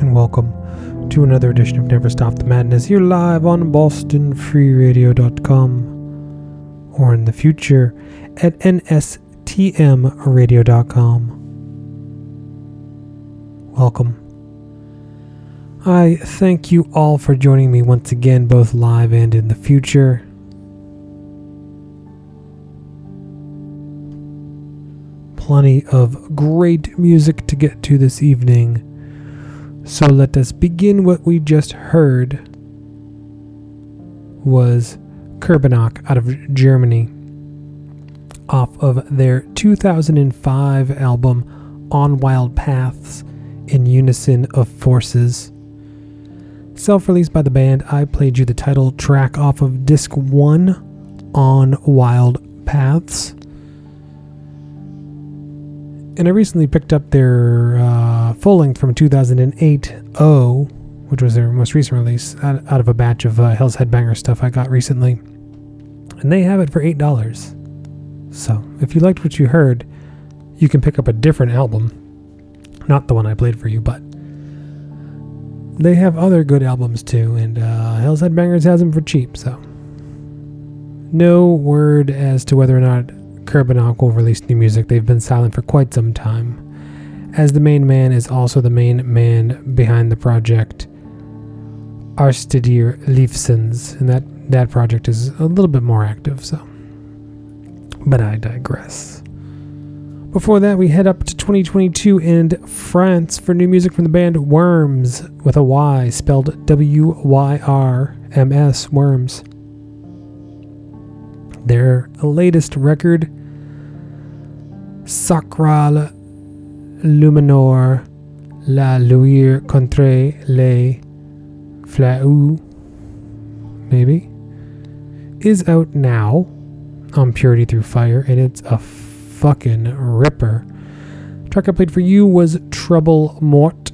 and welcome to another edition of Never Stop the Madness here live on BostonFreeRadio.com or in the future at NSTMRadio.com. Welcome. I thank you all for joining me once again, both live and in the future. Plenty of great music to get to this evening. So let us begin. What we just heard was Kerbenok out of Germany off of their 2005 album On Wild Paths in Unison of Forces. Self released by the band, I played you the title track off of disc 1 on Wild Paths. And I recently picked up their uh, full length from 2008, O, which was their most recent release, out, out of a batch of uh, Hell's Headbanger stuff I got recently. And they have it for $8. So if you liked what you heard, you can pick up a different album. Not the one I played for you, but they have other good albums too, and uh, Hell's Headbangers has them for cheap, so. No word as to whether or not Kerbenok will release new music. They've been silent for quite some time. As the main man is also the main man behind the project, Arstidir Lifsins, and that, that project is a little bit more active, so. But I digress. Before that, we head up to 2022 and France for new music from the band Worms with a Y spelled W Y R M S Worms. Their latest record Sacral Luminor La Luire contre les Flaus, maybe, is out now on Purity Through Fire, and it's a fucking ripper. The track I played for you was Trouble Mort,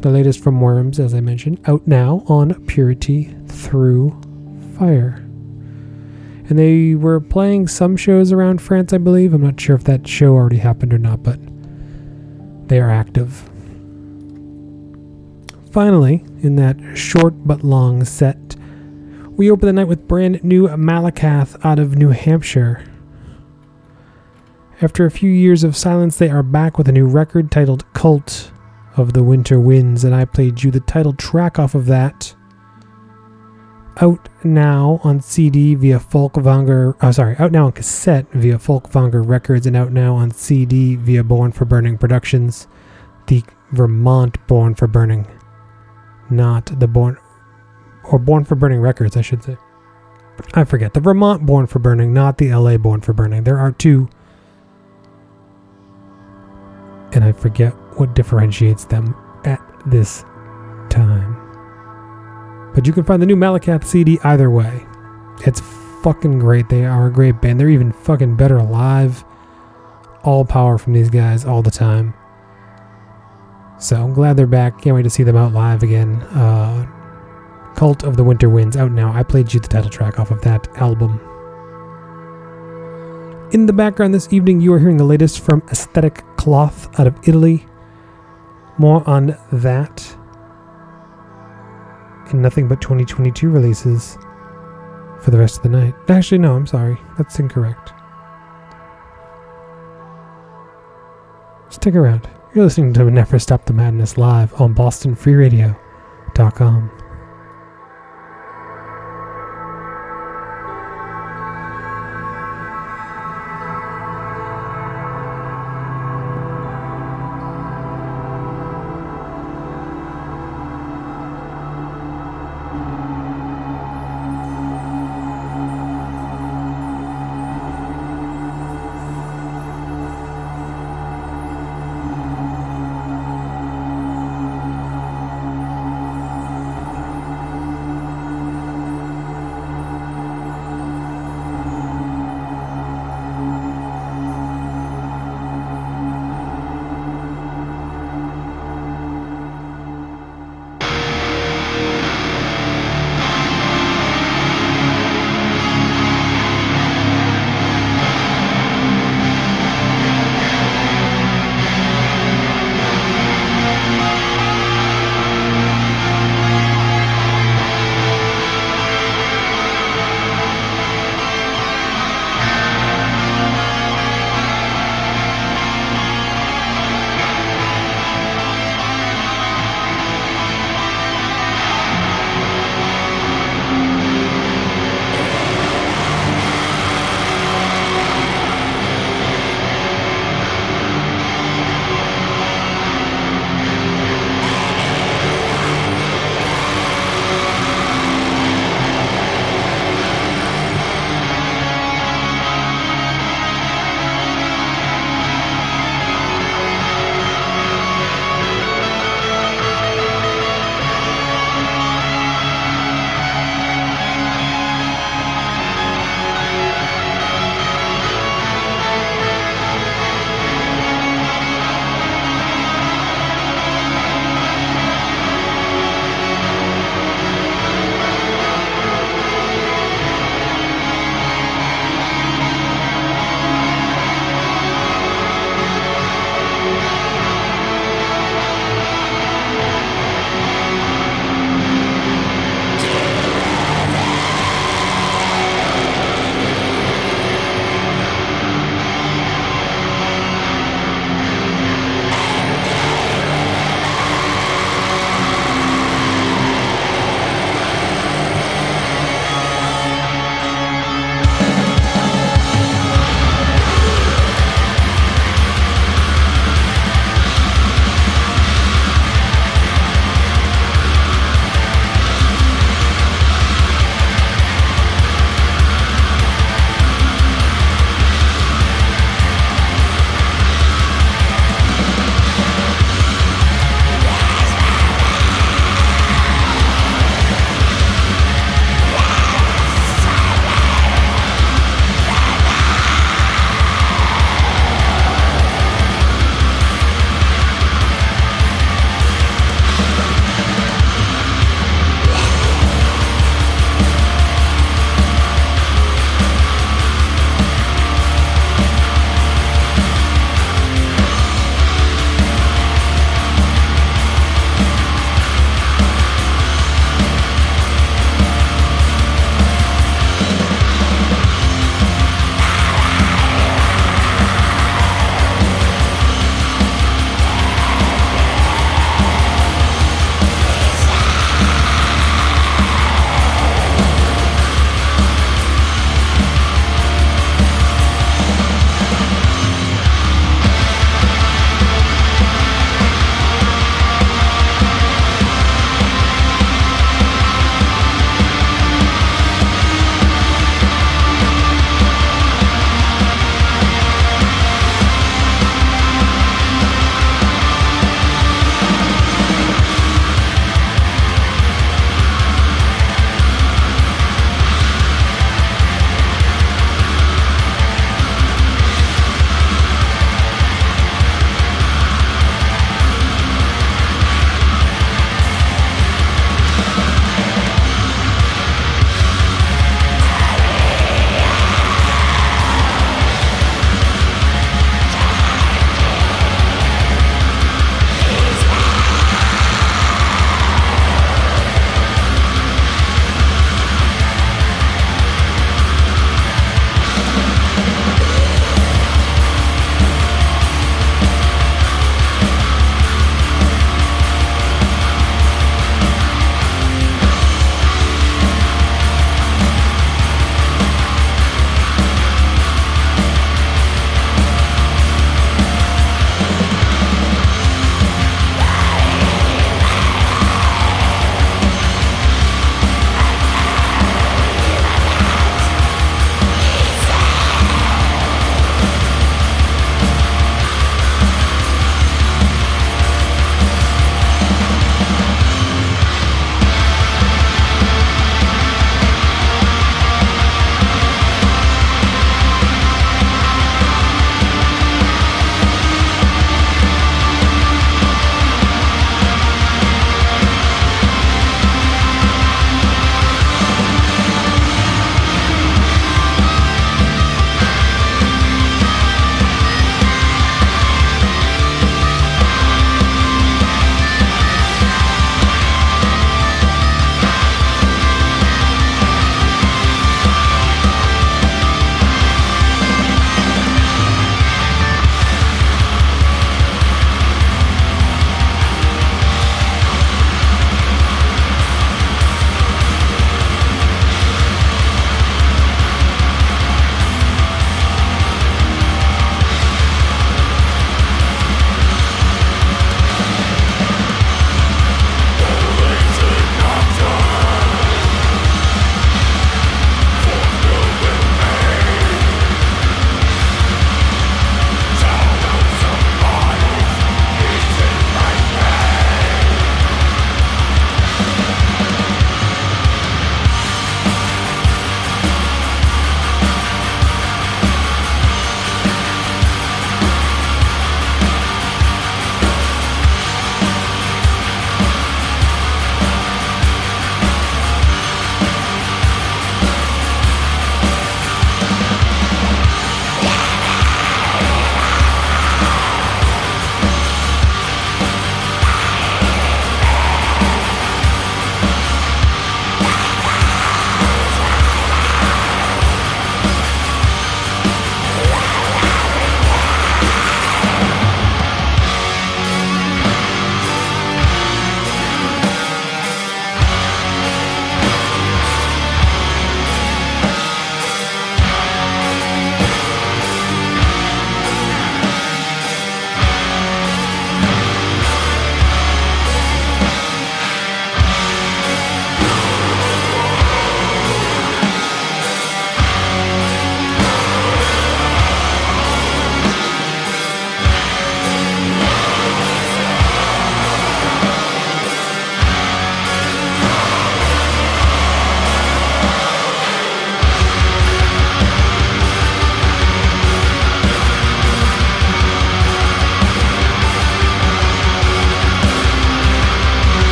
the latest from Worms, as I mentioned, out now on Purity Through Fire and they were playing some shows around France, I believe. I'm not sure if that show already happened or not, but they are active. Finally, in that short but long set, we open the night with brand new Malakath out of New Hampshire. After a few years of silence, they are back with a new record titled Cult of the Winter Winds, and I played you the title track off of that out now on CD via Folkvanger. Oh, uh, sorry, out now on cassette via Folkvanger Records, and out now on CD via Born for Burning Productions, the Vermont Born for Burning, not the Born or Born for Burning Records, I should say. I forget the Vermont Born for Burning, not the LA Born for Burning. There are two, and I forget what differentiates them at this time. But you can find the new Malakath CD either way. It's fucking great. They are a great band. They're even fucking better live. All power from these guys all the time. So I'm glad they're back. Can't wait to see them out live again. Uh, Cult of the Winter Winds out now. I played you the title track off of that album. In the background this evening, you are hearing the latest from Aesthetic Cloth out of Italy. More on that and nothing but 2022 releases for the rest of the night. Actually, no, I'm sorry. That's incorrect. Stick around. You're listening to Never Stop the Madness live on BostonFreeRadio.com.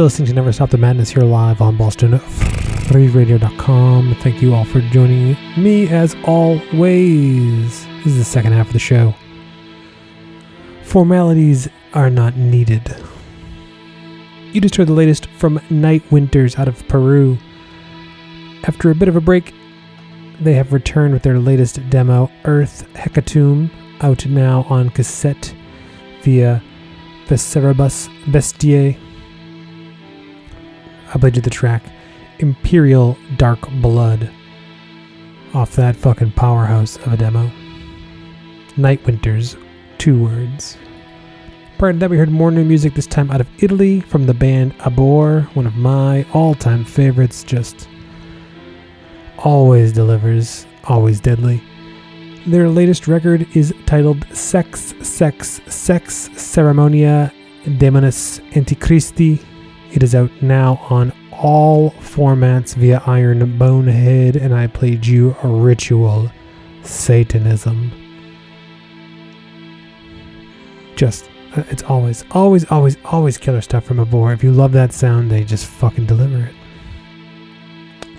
Still listening to Never Stop the Madness here live on BostonFreeRadio.com. Thank you all for joining me as always. This is the second half of the show. Formalities are not needed. You just heard the latest from Night Winters out of Peru. After a bit of a break, they have returned with their latest demo, Earth Hecatomb, out now on cassette via Visceribus Bestiae. I played you the track Imperial Dark Blood off that fucking powerhouse of a demo. Night Winters, two words. Prior to that, we heard more new music, this time out of Italy from the band Abhor, one of my all time favorites, just always delivers, always deadly. Their latest record is titled Sex, Sex, Sex Ceremonia Demonis Antichristi. It is out now on all formats via Iron Bonehead, and I played you a ritual Satanism. Just, uh, it's always, always, always, always killer stuff from Abhor. If you love that sound, they just fucking deliver it.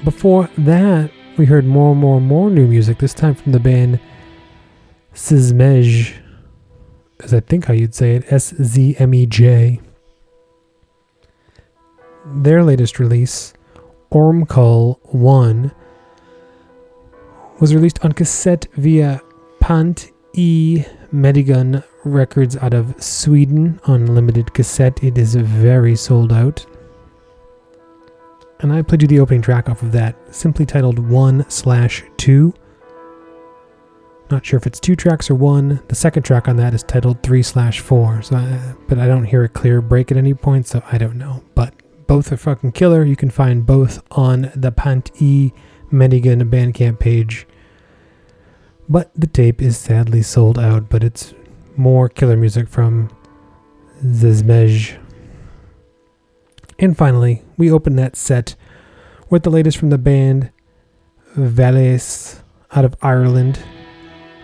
Before that, we heard more and more and more new music, this time from the band Szmej, as I think how you'd say it, S Z M E J. Their latest release, Ormkull 1, was released on cassette via Pant E Medigun Records out of Sweden on limited cassette. It is very sold out. And I played you the opening track off of that, simply titled 1 slash 2. Not sure if it's two tracks or one. The second track on that is titled 3 slash 4. So, I, but I don't hear a clear break at any point, so I don't know. But both are fucking killer. You can find both on the Pant E Medigun Bandcamp page. But the tape is sadly sold out, but it's more killer music from Szmej. And finally, we open that set with the latest from the band Valles out of Ireland.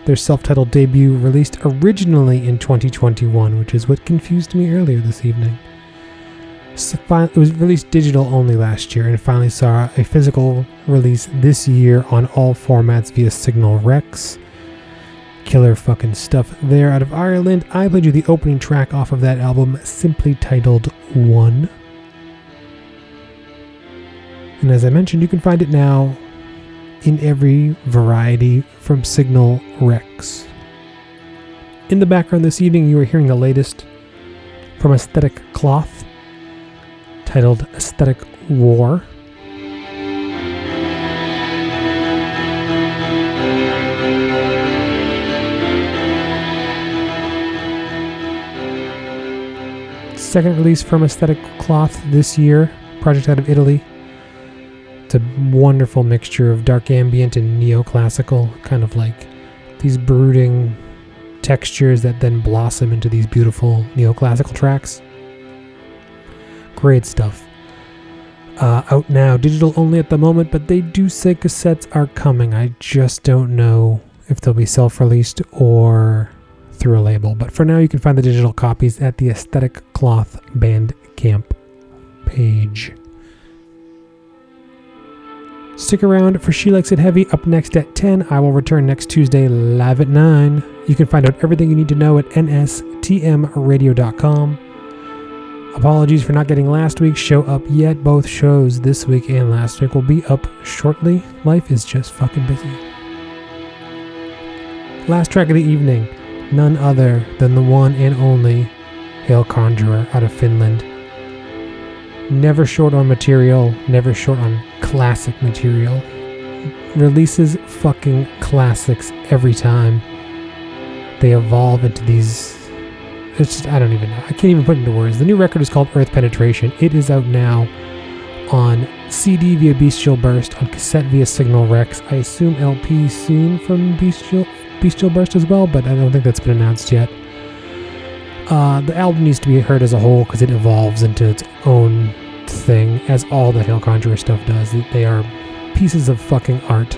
Their self titled debut, released originally in 2021, which is what confused me earlier this evening. It was released digital only last year and finally saw a physical release this year on all formats via Signal Rex. Killer fucking stuff there out of Ireland. I played you the opening track off of that album, simply titled One. And as I mentioned, you can find it now in every variety from Signal Rex. In the background this evening, you are hearing the latest from Aesthetic Cloth titled Aesthetic War. Second release from Aesthetic Cloth this year, project out of Italy. It's a wonderful mixture of dark ambient and neoclassical, kind of like these brooding textures that then blossom into these beautiful neoclassical tracks. Great stuff. Uh, out now, digital only at the moment, but they do say cassettes are coming. I just don't know if they'll be self released or through a label. But for now, you can find the digital copies at the Aesthetic Cloth Bandcamp page. Stick around for She Likes It Heavy up next at 10. I will return next Tuesday live at 9. You can find out everything you need to know at nstmradio.com. Apologies for not getting last week's show up yet. Both shows this week and last week will be up shortly. Life is just fucking busy. Last track of the evening, none other than the one and only Hail Conjurer out of Finland. Never short on material, never short on classic material. Releases fucking classics every time. They evolve into these it's just, I don't even know. I can't even put it into words. The new record is called Earth Penetration. It is out now on CD via Bestial Burst, on cassette via Signal Rex. I assume LP soon from Bestial, Bestial Burst as well, but I don't think that's been announced yet. Uh, the album needs to be heard as a whole because it evolves into its own thing, as all the Hail Conjurer stuff does. They are pieces of fucking art.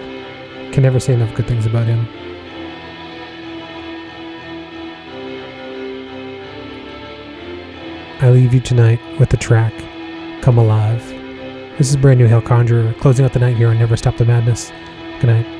Can never say enough good things about him. I leave you tonight with the track Come Alive. This is brand new Hail Conjurer, closing out the night here on Never Stop the Madness. Good night.